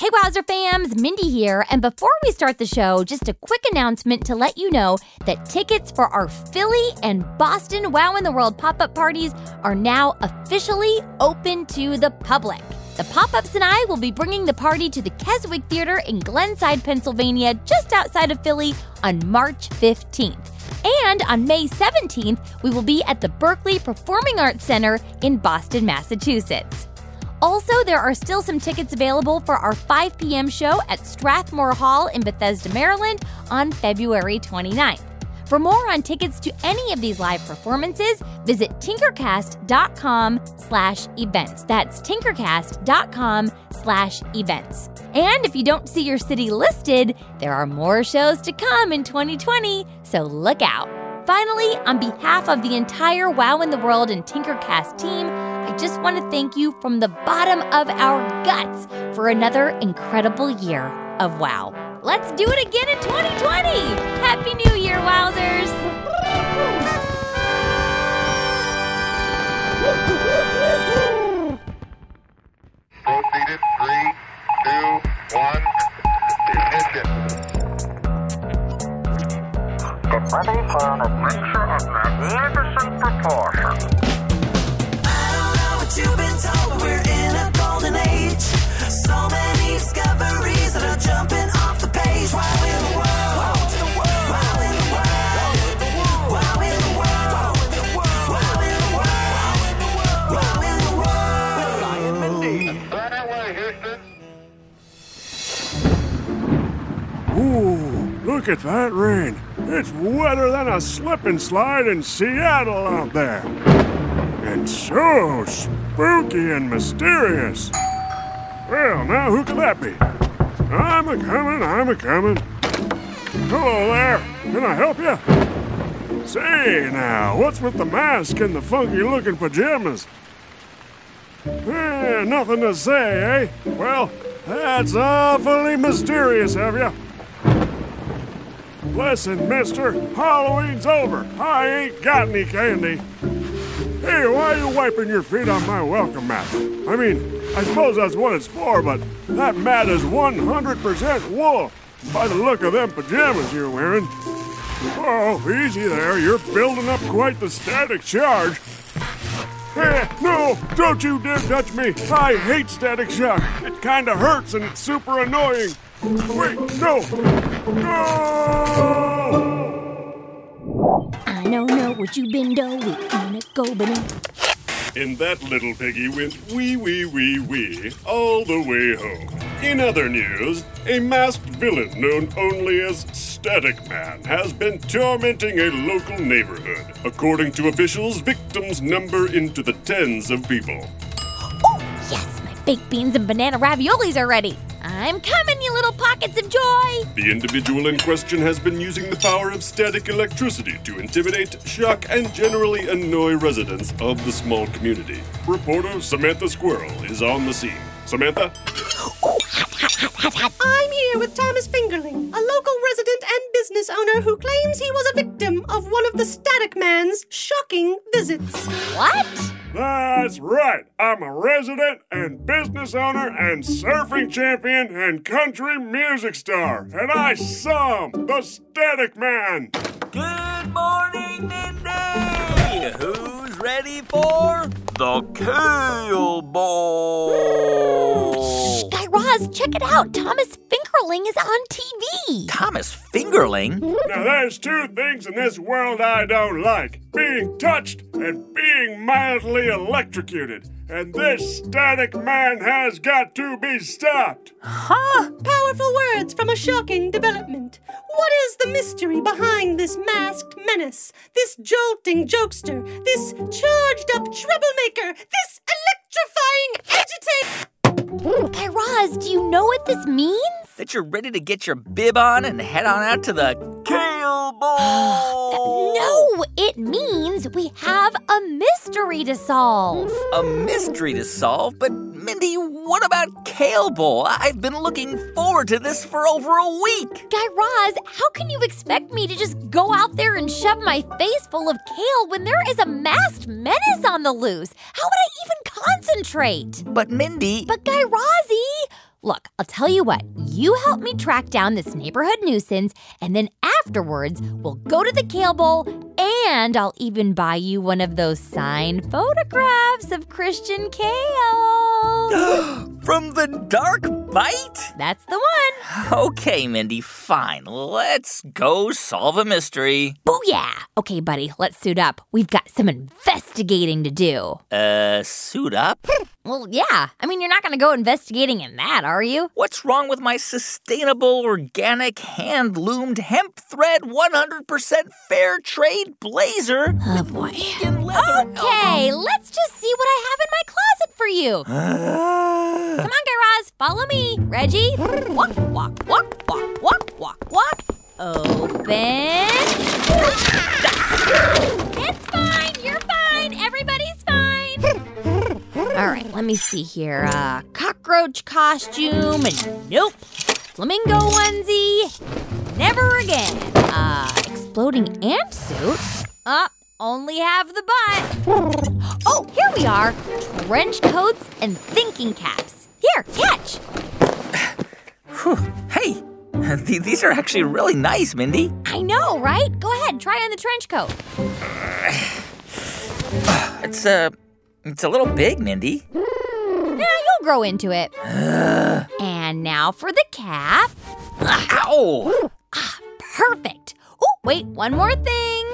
Hey, Wowzer fams, Mindy here. And before we start the show, just a quick announcement to let you know that tickets for our Philly and Boston Wow in the World pop up parties are now officially open to the public. The pop ups and I will be bringing the party to the Keswick Theater in Glenside, Pennsylvania, just outside of Philly on March 15th. And on May 17th, we will be at the Berklee Performing Arts Center in Boston, Massachusetts. Also, there are still some tickets available for our 5 p.m. show at Strathmore Hall in Bethesda, Maryland on February 29th. For more on tickets to any of these live performances, visit tinkercast.com slash events. That's tinkercast.com slash events. And if you don't see your city listed, there are more shows to come in 2020, so look out. Finally, on behalf of the entire Wow in the World and Tinkercast team, I just want to thank you from the bottom of our guts for another incredible year of wow. Let's do it again in 2020. Happy New Year, Wowzers! Ready for an adventure of magnificent proportions. Look at that rain. It's wetter than a slip and slide in Seattle out there. And so spooky and mysterious. Well, now who could that be? I'm a comin', I'm a comin'. Hello there. Can I help you? Say now, what's with the mask and the funky looking pajamas? Eh, nothing to say, eh? Well, that's awfully mysterious of you. Listen, mister, Halloween's over. I ain't got any candy. Hey, why are you wiping your feet on my welcome mat? I mean, I suppose that's what it's for, but that mat is 100% wool. By the look of them pajamas you're wearing. Oh, easy there. You're building up quite the static charge. Hey, no, don't you dare touch me. I hate static shock. It kinda hurts and it's super annoying. Wait, no. No! I don't know what you've been doing. Gonna go banana. And that little piggy went wee wee wee wee all the way home. In other news, a masked villain known only as Static Man has been tormenting a local neighborhood. According to officials, victims number into the tens of people. Oh, yes, my baked beans and banana raviolis are ready. I'm coming, you little pockets of joy. The individual in question has been using the power of static electricity to intimidate, shock, and generally annoy residents of the small community. Reporter Samantha Squirrel is on the scene. Samantha? I'm here with Thomas Fingerling, a local resident and business owner who claims he was a victim of one of the Static Man's shocking visits. What? That's right. I'm a resident and business owner and surfing champion and country music star. And I sum the Static Man. Good morning, Mindy! Who's ready for the Kale Bowl? Guy Raz, check it out. Thomas Fingerling is on TV. Thomas Fingerling? Now, there's two things in this world I don't like being touched and being mildly electrocuted. And this static man has got to be stopped. Huh? Powerful words from a shocking development. What is the mystery behind this masked menace? This jolting jokester? This charged up troublemaker? This electrifying agitator? Guy Raz, do you know what this means? That you're ready to get your bib on and head on out to the Kale Bowl? No, it means we have a mystery to solve. A mystery to solve, but Mindy, what about Kale Bowl? I've been looking forward to this for over a week. Guy Raz, how can you expect me to just go out there and shove my face full of kale when there is a masked menace on the loose? How would I even concentrate? But Mindy, But Guy Razzie, look, I'll tell you what. You help me track down this neighborhood nuisance, and then afterwards, we'll go to the Kale Bowl, and I'll even buy you one of those signed photographs of Christian Kale. From the dark bite? That's the one. Okay, Mindy, fine. Let's go solve a mystery. Booyah! Okay, buddy, let's suit up. We've got some investigating to do. Uh, suit up? Well, yeah. I mean, you're not going to go investigating in that, are you? What's wrong with my sustainable, organic, hand loomed hemp thread 100% fair trade blazer? Oh, boy. Okay, let's just see what I have in my closet for you. Come on, Guy Raz, follow me. Reggie, walk, walk, walk, walk, walk, walk, walk. Open. It's fine. You're fine. Everybody's fine. All right, let me see here. Uh, cockroach costume, and nope. Flamingo onesie, never again. Uh, exploding ant suit. Uh, only have the butt. Oh, here we are. Trench coats and thinking caps. Here, catch. Hey, th- these are actually really nice, Mindy. I know, right? Go ahead, try on the trench coat. It's uh, it's a little big, Mindy. Yeah, you'll grow into it. and now for the cap. Ow! Perfect. Wait, one more thing.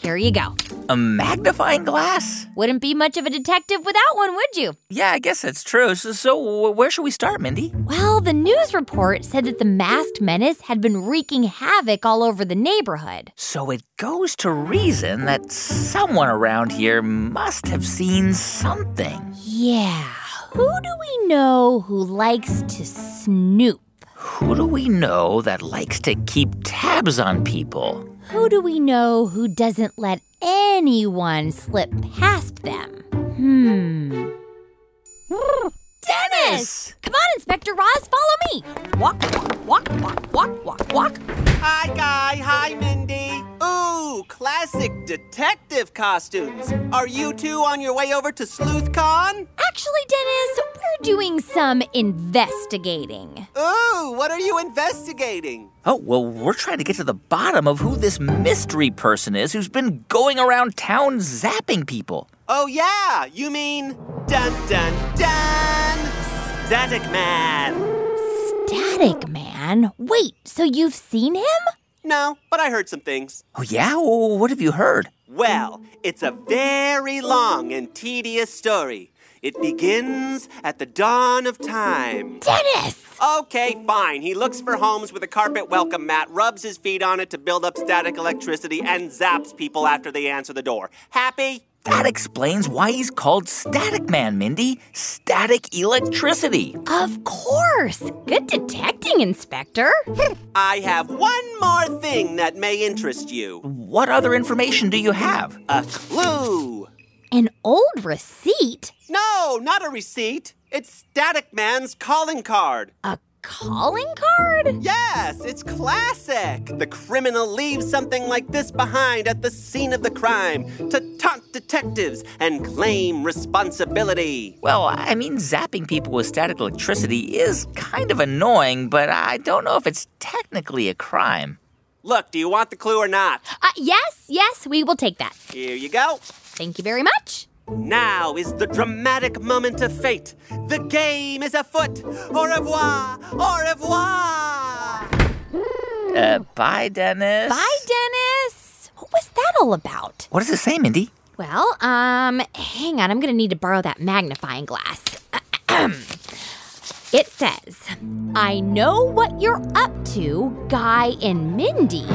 Here you go. A magnifying glass? Wouldn't be much of a detective without one, would you? Yeah, I guess that's true. So, so where should we start, Mindy? Well, the news report said that the masked menace had been wreaking havoc all over the neighborhood. So it goes to reason that someone around here must have seen something. Yeah. Who do we know who likes to snoop? Who do we know that likes to keep tabs on people? Who do we know who doesn't let anyone slip past them? Hmm. Dennis! Come on, Inspector Raz, follow me. Walk, walk, walk, walk, walk, walk, walk. Hi, Guy. Hi, Mindy. Ooh, classic detective costumes. Are you two on your way over to SleuthCon? Actually, Dennis, we're doing some investigating. Ooh, what are you investigating? Oh, well, we're trying to get to the bottom of who this mystery person is who's been going around town zapping people. Oh, yeah, you mean dun dun dun! Static Man. Static Man? Wait, so you've seen him? No, but I heard some things. Oh, yeah? Oh, what have you heard? Well, it's a very long and tedious story. It begins at the dawn of time. Dennis! Okay, fine. He looks for homes with a carpet welcome mat, rubs his feet on it to build up static electricity, and zaps people after they answer the door. Happy? That explains why he's called Static Man, Mindy. Static electricity. Of course. Good detecting, Inspector. I have one more thing that may interest you What other information do you have? a clue. An old receipt? No, not a receipt. It's Static Man's calling card. A calling card? Yes, it's classic. The criminal leaves something like this behind at the scene of the crime to taunt detectives and claim responsibility. Well, I mean, zapping people with static electricity is kind of annoying, but I don't know if it's technically a crime. Look, do you want the clue or not? Uh, yes, yes, we will take that. Here you go. Thank you very much. Now is the dramatic moment of fate. The game is afoot. Au revoir. Au revoir. Uh, bye, Dennis. Bye, Dennis. What was that all about? What does it say, Mindy? Well, um, hang on. I'm going to need to borrow that magnifying glass. it says, I know what you're up to, Guy and Mindy.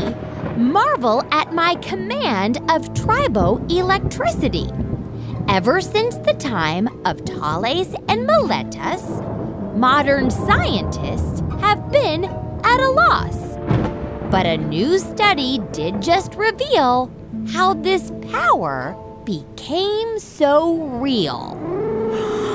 Marvel at my command of triboelectricity. Ever since the time of Thales and Miletus, modern scientists have been at a loss. But a new study did just reveal how this power became so real.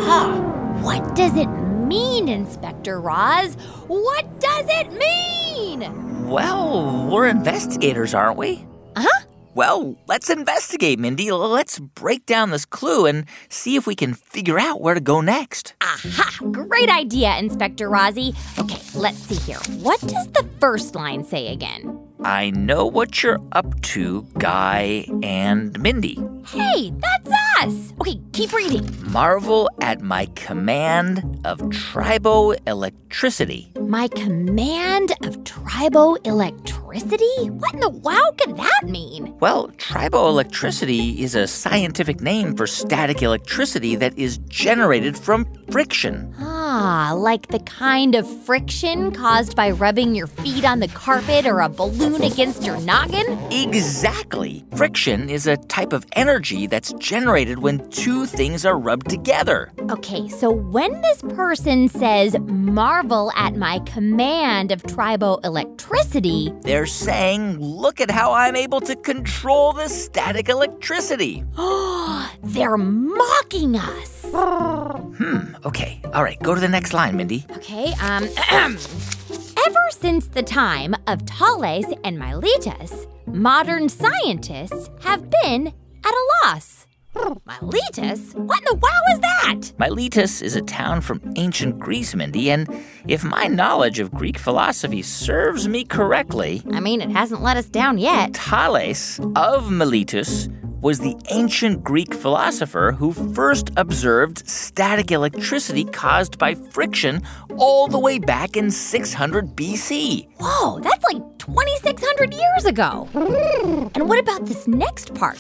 Huh. What does it mean, Inspector Raz? What does it mean? Well, we're investigators, aren't we? Huh? Well, let's investigate, Mindy. Let's break down this clue and see if we can figure out where to go next. Aha! Great idea, Inspector Rozzy. Okay, let's see here. What does the first line say again? I know what you're up to, Guy and Mindy. Hey, that's us! Okay, keep reading. Marvel at my command of triboelectricity. My command of triboelectricity? What in the wow could that mean? Well, triboelectricity is a scientific name for static electricity that is generated from friction. Ah, like the kind of friction caused by rubbing your feet on the carpet or a balloon against your noggin? Exactly. Friction is a type of energy that's generated when two things are rubbed together. Okay, so when this person says, marvel at my command of triboelectricity, They're saying, look at how I'm able to control the static electricity. they're mocking us. Hmm, okay, all right, go to the next line, Mindy. Okay, um, ever since the time of Thales and Miletus, modern scientists have been at a loss. Miletus? What in the wow is that? Miletus is a town from ancient Greece, Mindy, and if my knowledge of Greek philosophy serves me correctly, I mean, it hasn't let us down yet. Thales of Miletus was the ancient Greek philosopher who first observed static electricity caused by friction all the way back in 600 BC. Whoa, that's like 2,600 years ago. And what about this next part?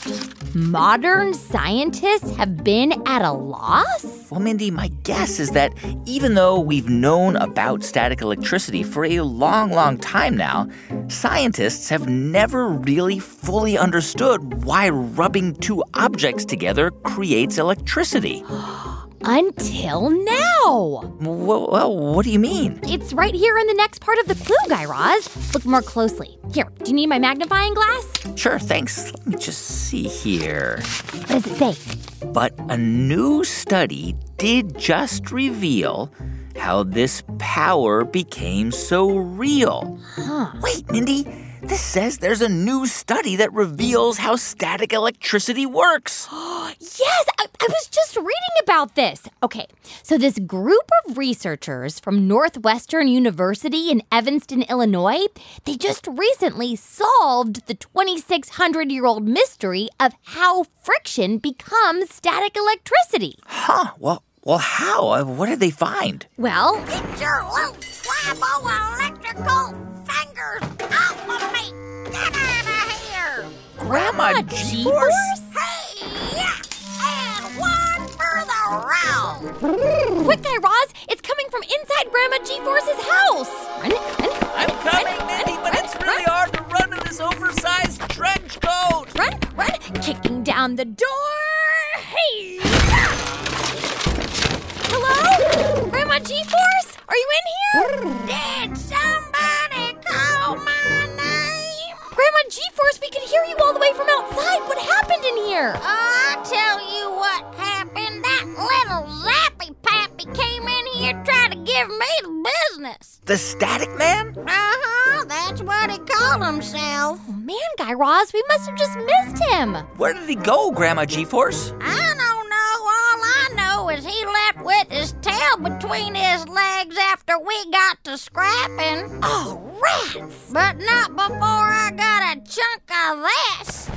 Modern scientists have been at a loss? Well, Mindy, my guess is that even though we've known about static electricity for a long, long time now, scientists have never really fully understood why rubbing two objects together creates electricity. Until now. Well, well, what do you mean? It's right here in the next part of the clue, Guy Raz. Look more closely. Here, do you need my magnifying glass? Sure, thanks. Let me just see here. What does it say? But a new study did just reveal how this power became so real. Huh. Wait, Mindy, this says there's a new study that reveals how static electricity works. Yes, I, I was just reading about this. Okay, so this group of researchers from Northwestern University in Evanston, Illinois, they just recently solved the 2,600 year old mystery of how friction becomes static electricity. Huh, well, well, how? What did they find? Well, get your little tribo-electrical fingers off of me! Get out of here! Grandma G-Force? Hey! And one for the round! Quick, Guy Raz! It's coming from inside Grandma G-Force's house! Run, run, I'm run, coming, run, Mindy, but run, it's really run, hard to run in this oversized trench coat. Run, run! Kicking down the door! Hey! Hello? Grandma G-Force? Are you in here? Did somebody call my name? Grandma G-Force, we could hear you all the way from outside. What happened in here? I'll tell you what happened. That little zappy pappy came in here trying to give me the business. The static man? Uh-huh, that's what he called himself. Oh, man, Guy Raz, we must have just missed him. Where did he go, Grandma G-Force? I don't know. All I know is he left with his tail between his legs after we got to scrapping. Oh, rats! But not before I got a chunk of this.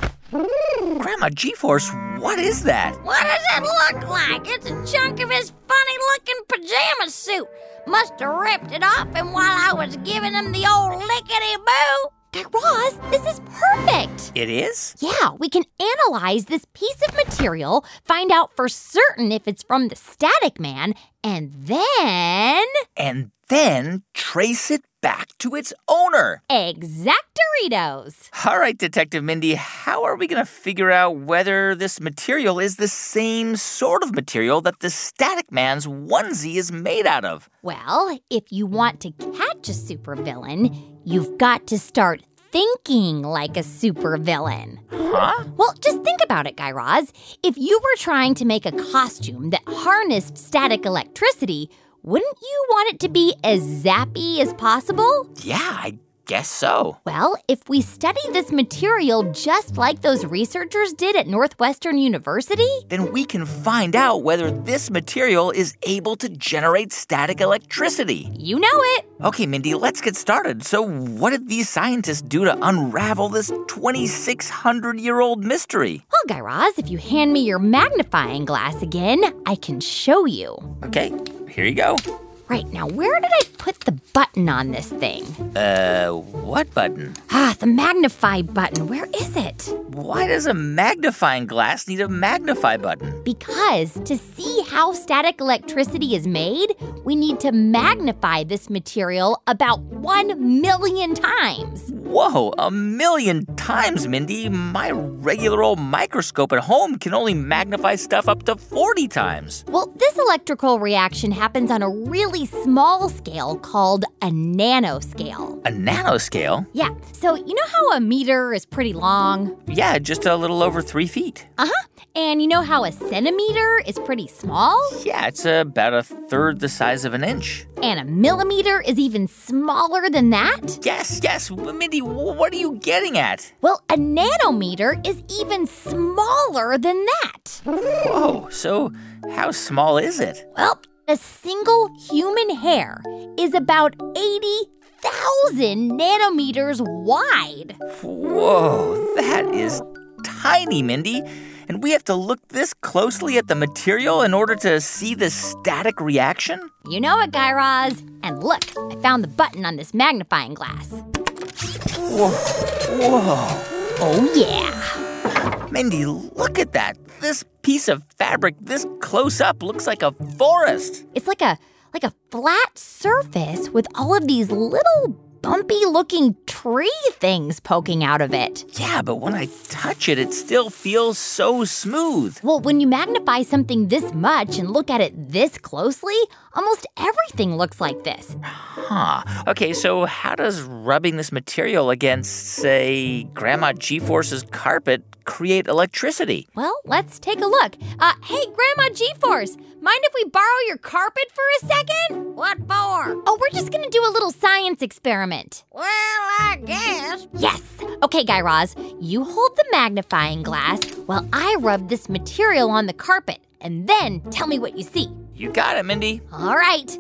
Grandma G-Force, what is that? What does it look like? It's a chunk of his funny looking pajama suit. Must have ripped it off him while I was giving him the old lickety boo. Guy Raz, this is perfect. It is? Yeah, we can analyze this piece of material, find out for certain if it's from the Static Man, and then. And then trace it back to its owner. Exactoritos! All right, Detective Mindy, how are we going to figure out whether this material is the same sort of material that the Static Man's onesie is made out of? Well, if you want to catch a supervillain, you've got to start thinking like a supervillain. Huh? Well, just think about it, Guy Raz. If you were trying to make a costume that harnessed static electricity, wouldn't you want it to be as zappy as possible? Yeah, I guess so. Well, if we study this material just like those researchers did at Northwestern University, Then we can find out whether this material is able to generate static electricity. you know it. Okay, Mindy, let's get started. So, what did these scientists do to unravel this 2,600 year old mystery? Well, Guy Raz, if you hand me your magnifying glass again, I can show you. Okay, here you go. Right, now where did I put the button on this thing? Uh, what button? Ah, the magnify button. Where is it? Why does a magnifying glass need a magnify button? Because to see how static electricity is made, we need to magnify this material about one million times. Whoa, a million times, Mindy. My regular old microscope at home can only magnify stuff up to 40 times. Well, this electrical reaction happens on a really small scale called a nanoscale. A nanoscale? Yeah, so you know how a meter is pretty long? Yeah, just a little over three feet. Uh huh. And you know how a centimeter is pretty small? Yeah, it's about a third the size of an inch. And a millimeter is even smaller than that? Yes, yes. Mindy, wh- what are you getting at? Well, a nanometer is even smaller than that. Whoa, so how small is it? Well, a single human hair is about 80,000 nanometers wide. Whoa, that is tiny, Mindy. And we have to look this closely at the material in order to see the static reaction? You know it, Guy Raz. And look, I found the button on this magnifying glass. Whoa, whoa. Oh, yeah. Mindy, look at that. This piece of fabric this close up looks like a forest. It's like a like a flat surface with all of these little bumpy looking tree things poking out of it. Yeah, but when I touch it, it still feels so smooth. Well, when you magnify something this much and look at it this closely, almost everything looks like this. Huh. Okay, so how does rubbing this material against, say, Grandma G Force's carpet create electricity? Well, let's take a look. Uh, hey, Grandma G Force, mind if we borrow your carpet for a second? What for? Oh, we're just gonna do a little science experiment. Well, I guess. Yes. Okay, Guy Raz, you hold the magnifying glass while I rub this material on the carpet, and then tell me what you see. You got it, Mindy. All right.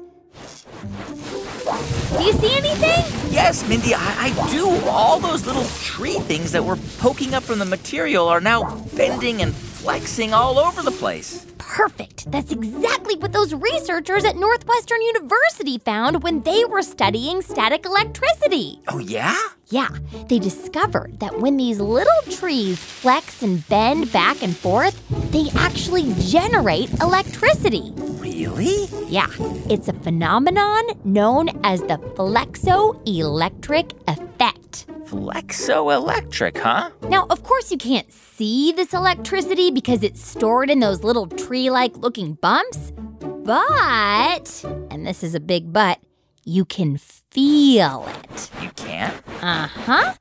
Do you see anything? Yes, Mindy, I, I do. All those little tree things that were poking up from the material are now bending and flexing all over the place. Perfect. That's exactly what those researchers at Northwestern University found when they were studying static electricity. Oh, yeah? Yeah, they discovered that when these little trees flex and bend back and forth, they actually generate electricity. Really? Yeah, it's a phenomenon known as the flexoelectric effect. Flexoelectric, huh? Now, of course, you can't see this electricity because it's stored in those little tree like looking bumps, but, and this is a big but, you can feel it. You can't? Uh huh.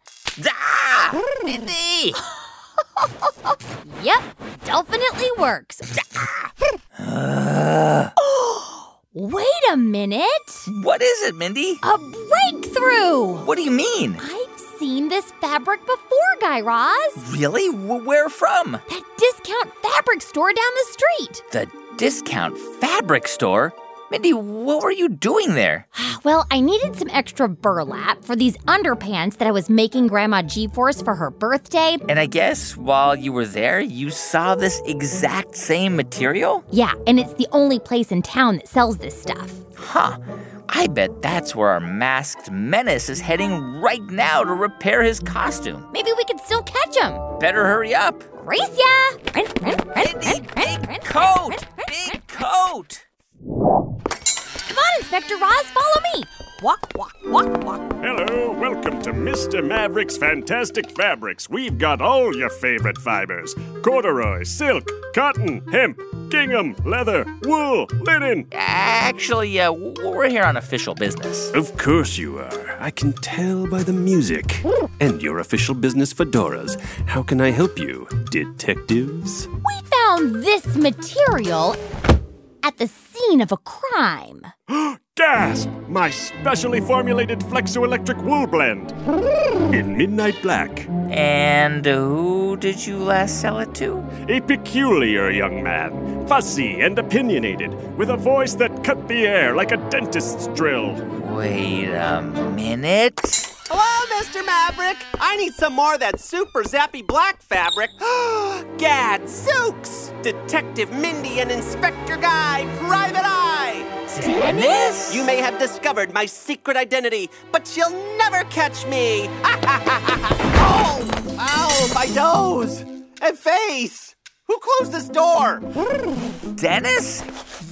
Ah! Mindy! Yep, definitely works. Wait a minute. What is it, Mindy? A breakthrough! What do you mean? I've seen this fabric before, Guy Raz. Really? W- where from? That discount fabric store down the street. The discount fabric store? Mindy, what were you doing there? Well, I needed some extra burlap for these underpants that I was making Grandma G Force for her birthday. And I guess while you were there, you saw this exact same material? Yeah, and it's the only place in town that sells this stuff. Huh. I bet that's where our masked menace is heading right now to repair his costume. Maybe we could still catch him. Better hurry up. Race ya! Mindy, big coat! Big coat! Come on, Inspector Raz, follow me. Walk, walk, walk, walk. Hello, welcome to Mr. Maverick's Fantastic Fabrics. We've got all your favorite fibers corduroy, silk, cotton, hemp, gingham, leather, wool, linen. Actually, uh, we're here on official business. Of course you are. I can tell by the music. And your official business fedoras. How can I help you, detectives? We found this material at the scene of a crime. Gasp! My specially formulated flexoelectric wool blend. In midnight black. And who did you last sell it to? A peculiar young man, fussy and opinionated, with a voice that cut the air like a dentist's drill. Wait a minute. Hello, Mr. Maverick. I need some more of that super zappy black fabric. Gad, Zooks! Detective Mindy and Inspector Guy, Private Eye. Dennis? You may have discovered my secret identity, but you'll never catch me. oh, ow, my nose and face. Who closed this door? Dennis?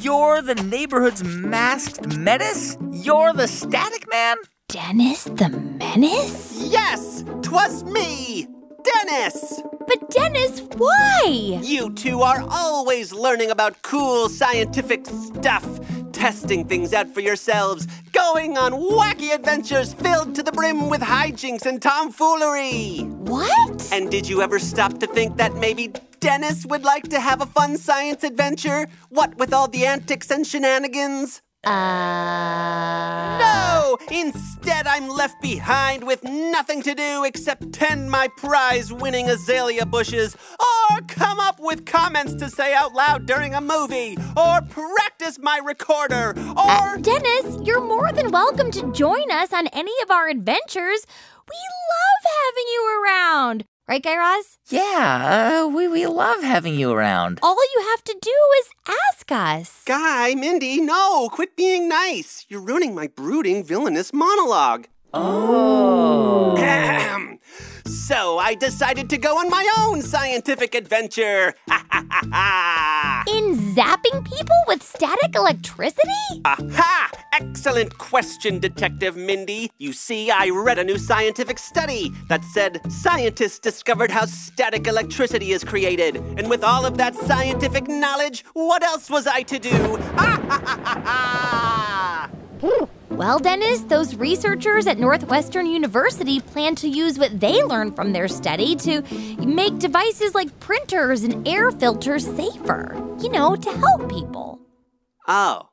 You're the neighborhood's masked menace? You're the static man? Dennis the Menace? Yes, twas me, Dennis. But Dennis, why? You two are always learning about cool scientific stuff, testing things out for yourselves, going on wacky adventures filled to the brim with hijinks and tomfoolery. What? And did you ever stop to think that maybe Dennis would like to have a fun science adventure? What with all the antics and shenanigans? Uh. No! Instead, I'm left behind with nothing to do except tend my prize winning azalea bushes, or come up with comments to say out loud during a movie, or practice my recorder, or. Dennis, you're more than welcome to join us on any of our adventures. We love having you around. Right, Guy Raz? Yeah, uh, we, we love having you around. All you have to do is ask us. Guy, Mindy, no, quit being nice. You're ruining my brooding, villainous monologue. Oh. So I decided to go on my own scientific adventure. Ha ha ha ha! In zapping people with static electricity? Aha! Excellent question, Detective Mindy. You see, I read a new scientific study that said scientists discovered how static electricity is created. And with all of that scientific knowledge, what else was I to do? Ha ha ha ha ha! Well, Dennis, those researchers at Northwestern University plan to use what they learned from their study to make devices like printers and air filters safer. You know, to help people. Oh.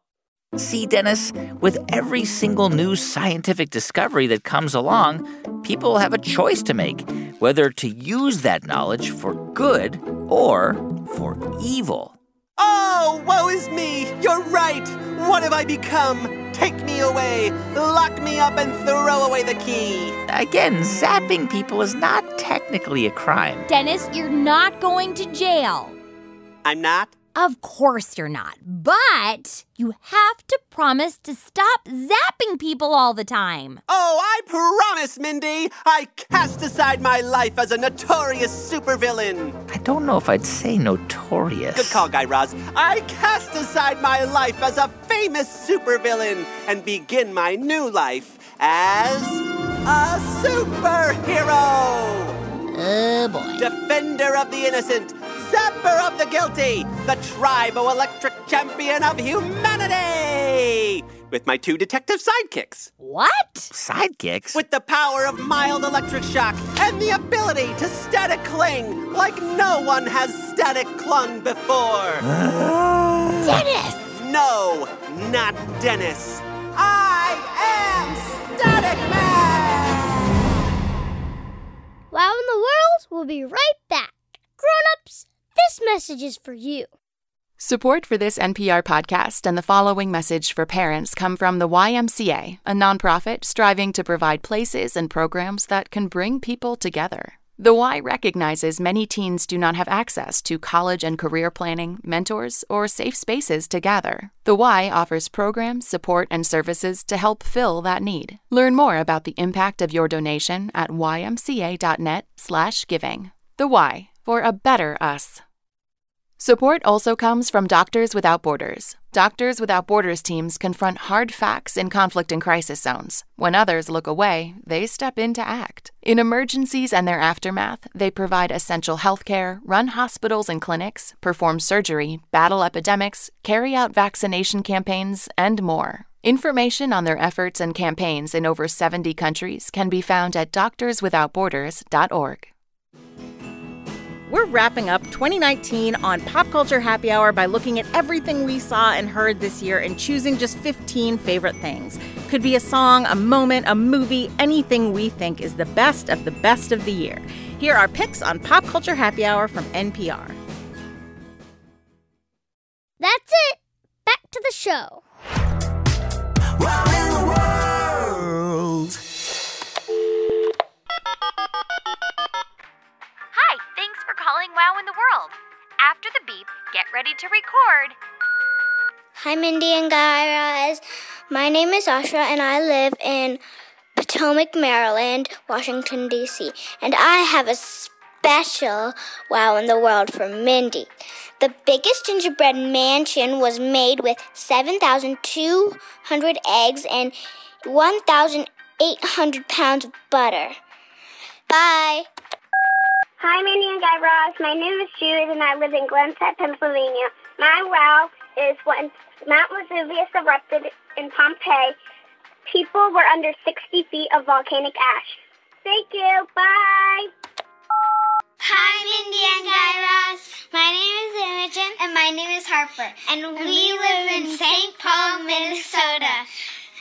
See, Dennis, with every single new scientific discovery that comes along, people have a choice to make whether to use that knowledge for good or for evil. Oh, woe is me! You're right! What have I become? Take me away, lock me up, and throw away the key. Again, zapping people is not technically a crime. Dennis, you're not going to jail. I'm not? Of course you're not. But you have to promise to stop zapping people all the time. Oh, I promise, Mindy! I cast aside my life as a notorious supervillain. I don't know if I'd say notorious. Good call, Guy Raz. I cast aside my life as a famous supervillain and begin my new life as a superhero! Oh boy. Defender of the innocent, zapper of the guilty, the tribo-electric champion of humanity! With my two detective sidekicks. What? Sidekicks? With the power of mild electric shock and the ability to static cling like no one has static clung before. Dennis! No, not Dennis. I am Static Man! Wow in the World will be right back. Grown-ups, this message is for you. Support for this NPR podcast and the following message for parents come from the YMCA, a nonprofit striving to provide places and programs that can bring people together. The Y recognizes many teens do not have access to college and career planning, mentors, or safe spaces to gather. The Y offers programs, support, and services to help fill that need. Learn more about the impact of your donation at ymca.net/giving. The Y for a better us. Support also comes from Doctors Without Borders. Doctors Without Borders teams confront hard facts in conflict and crisis zones. When others look away, they step in to act. In emergencies and their aftermath, they provide essential healthcare, run hospitals and clinics, perform surgery, battle epidemics, carry out vaccination campaigns, and more. Information on their efforts and campaigns in over 70 countries can be found at doctorswithoutborders.org. We're wrapping up 2019 on Pop Culture Happy Hour by looking at everything we saw and heard this year and choosing just 15 favorite things. Could be a song, a moment, a movie, anything we think is the best of the best of the year. Here are picks on Pop Culture Happy Hour from NPR. That's it. Back to the show. Hi, thanks for calling Wow in the World. After the beep, get ready to record. Hi, Mindy and Guy Raz. My name is Ashra, and I live in Potomac, Maryland, Washington, D.C. And I have a special wow in the world for Mindy. The biggest gingerbread mansion was made with 7,200 eggs and 1,800 pounds of butter. Bye. Hi, Mindy and Guy Raz. My name is Jude, and I live in Glenside, Pennsylvania. My wow is when Mount Vesuvius erupted in Pompeii, people were under 60 feet of volcanic ash. Thank you. Bye. Hi, Mindy and Guy Raz. My name is Imogen. And my name is Harper. And, we live in St. Paul, Minnesota.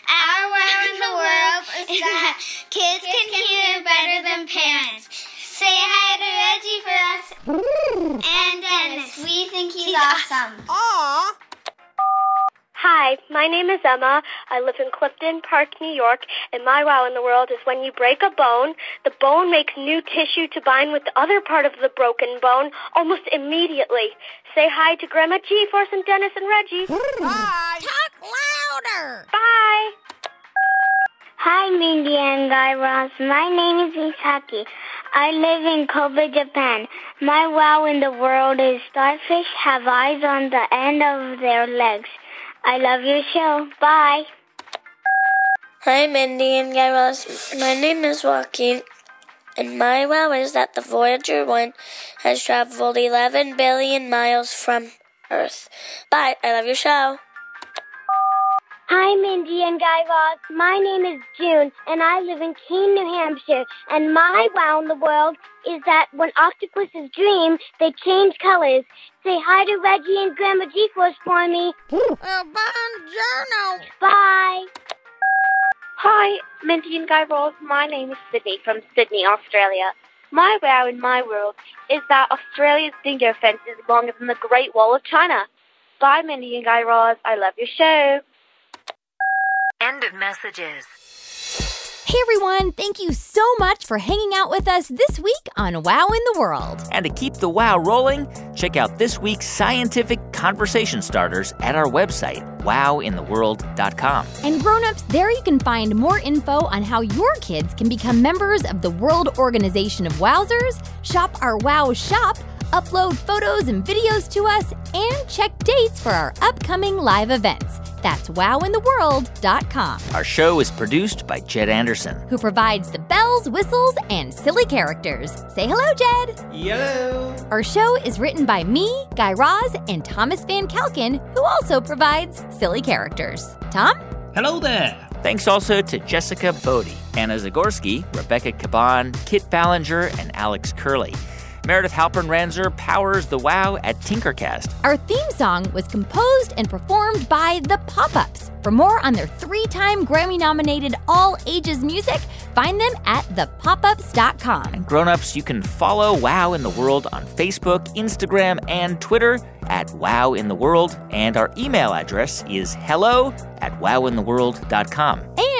Our wow in the world is that kids can hear better than parents. Say hi to Reggie for us. And Dennis. We think he's, awesome. Aww. Hi, my name is Emma. I live in Clifton Park, New York, and my wow in the world is when you break a bone, the bone makes new tissue to bind with the other part of the broken bone almost immediately. Say hi to Grandma G for some Dennis and Reggie. Bye. Talk louder. Bye. Hi, Mindy and Guy Raz. My name is Misaki. I live in Kobe, Japan. My wow in the world is starfish have eyes on the end of their legs. I love your show. Bye. Hi, Mindy and Guy Raz. My name is Joaquin, and my wow is that the Voyager 1 has traveled 11 billion miles from Earth. Bye. I love your show. Hi, Mindy and Guy Raz. My name is June, and I live in Keene, New Hampshire. And my wow in the world is that when octopuses dream, they change colors. Say hi to Reggie and Grandma G-Force for me. Well, buongiorno. Bye. Hi, Mindy and Guy Raz. My name is Sydney from Sydney, Australia. My wow in my world is that Australia's dingo fence is longer than the Great Wall of China. Bye, Mindy and Guy Raz. I love your show. End of messages. Hey everyone, thank you so much for hanging out with us this week on Wow in the World. And to keep the wow rolling, check out this week's scientific conversation starters at our website, wowintheworld.com. And grown-ups, there you can find more info on how your kids can become members of the World Organization of Wowzers, shop our Wow shop, upload photos and videos to us, and check dates for our upcoming live events. That's wowintheworld.com. Our show is produced by Jed Anderson. Who provides the bells, whistles, and silly characters. Say hello, Jed. Hello. Our show is written by me, Guy Raz, and Thomas Van Kalken, who also provides silly characters. Tom? Hello there. Thanks also to Jessica Bodie, Anna Zagorski, Rebecca Caban, Kit Ballinger, and Alex Curley. Meredith Halpern Ranzer powers the WoW at Tinkercast. Our theme song was composed and performed by The Pop Ups. For more on their three time Grammy nominated all ages music, find them at thepopups.com. And grown-ups, you can follow Wow in the World on Facebook, Instagram, and Twitter at Wow in the World. And our email address is hello at wowintheworld.com. And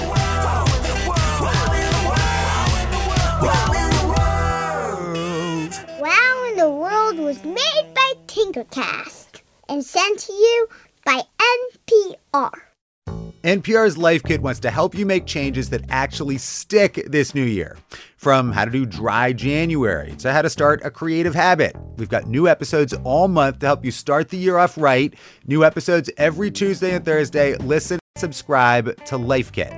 The World was made by Tinkercast and sent to you by NPR. NPR's Life Kit wants to help you make changes that actually stick this new year. From how to do dry January to how to start a creative habit. We've got new episodes all month to help you start the year off right. New episodes every Tuesday and Thursday. Listen, subscribe to Life Kit.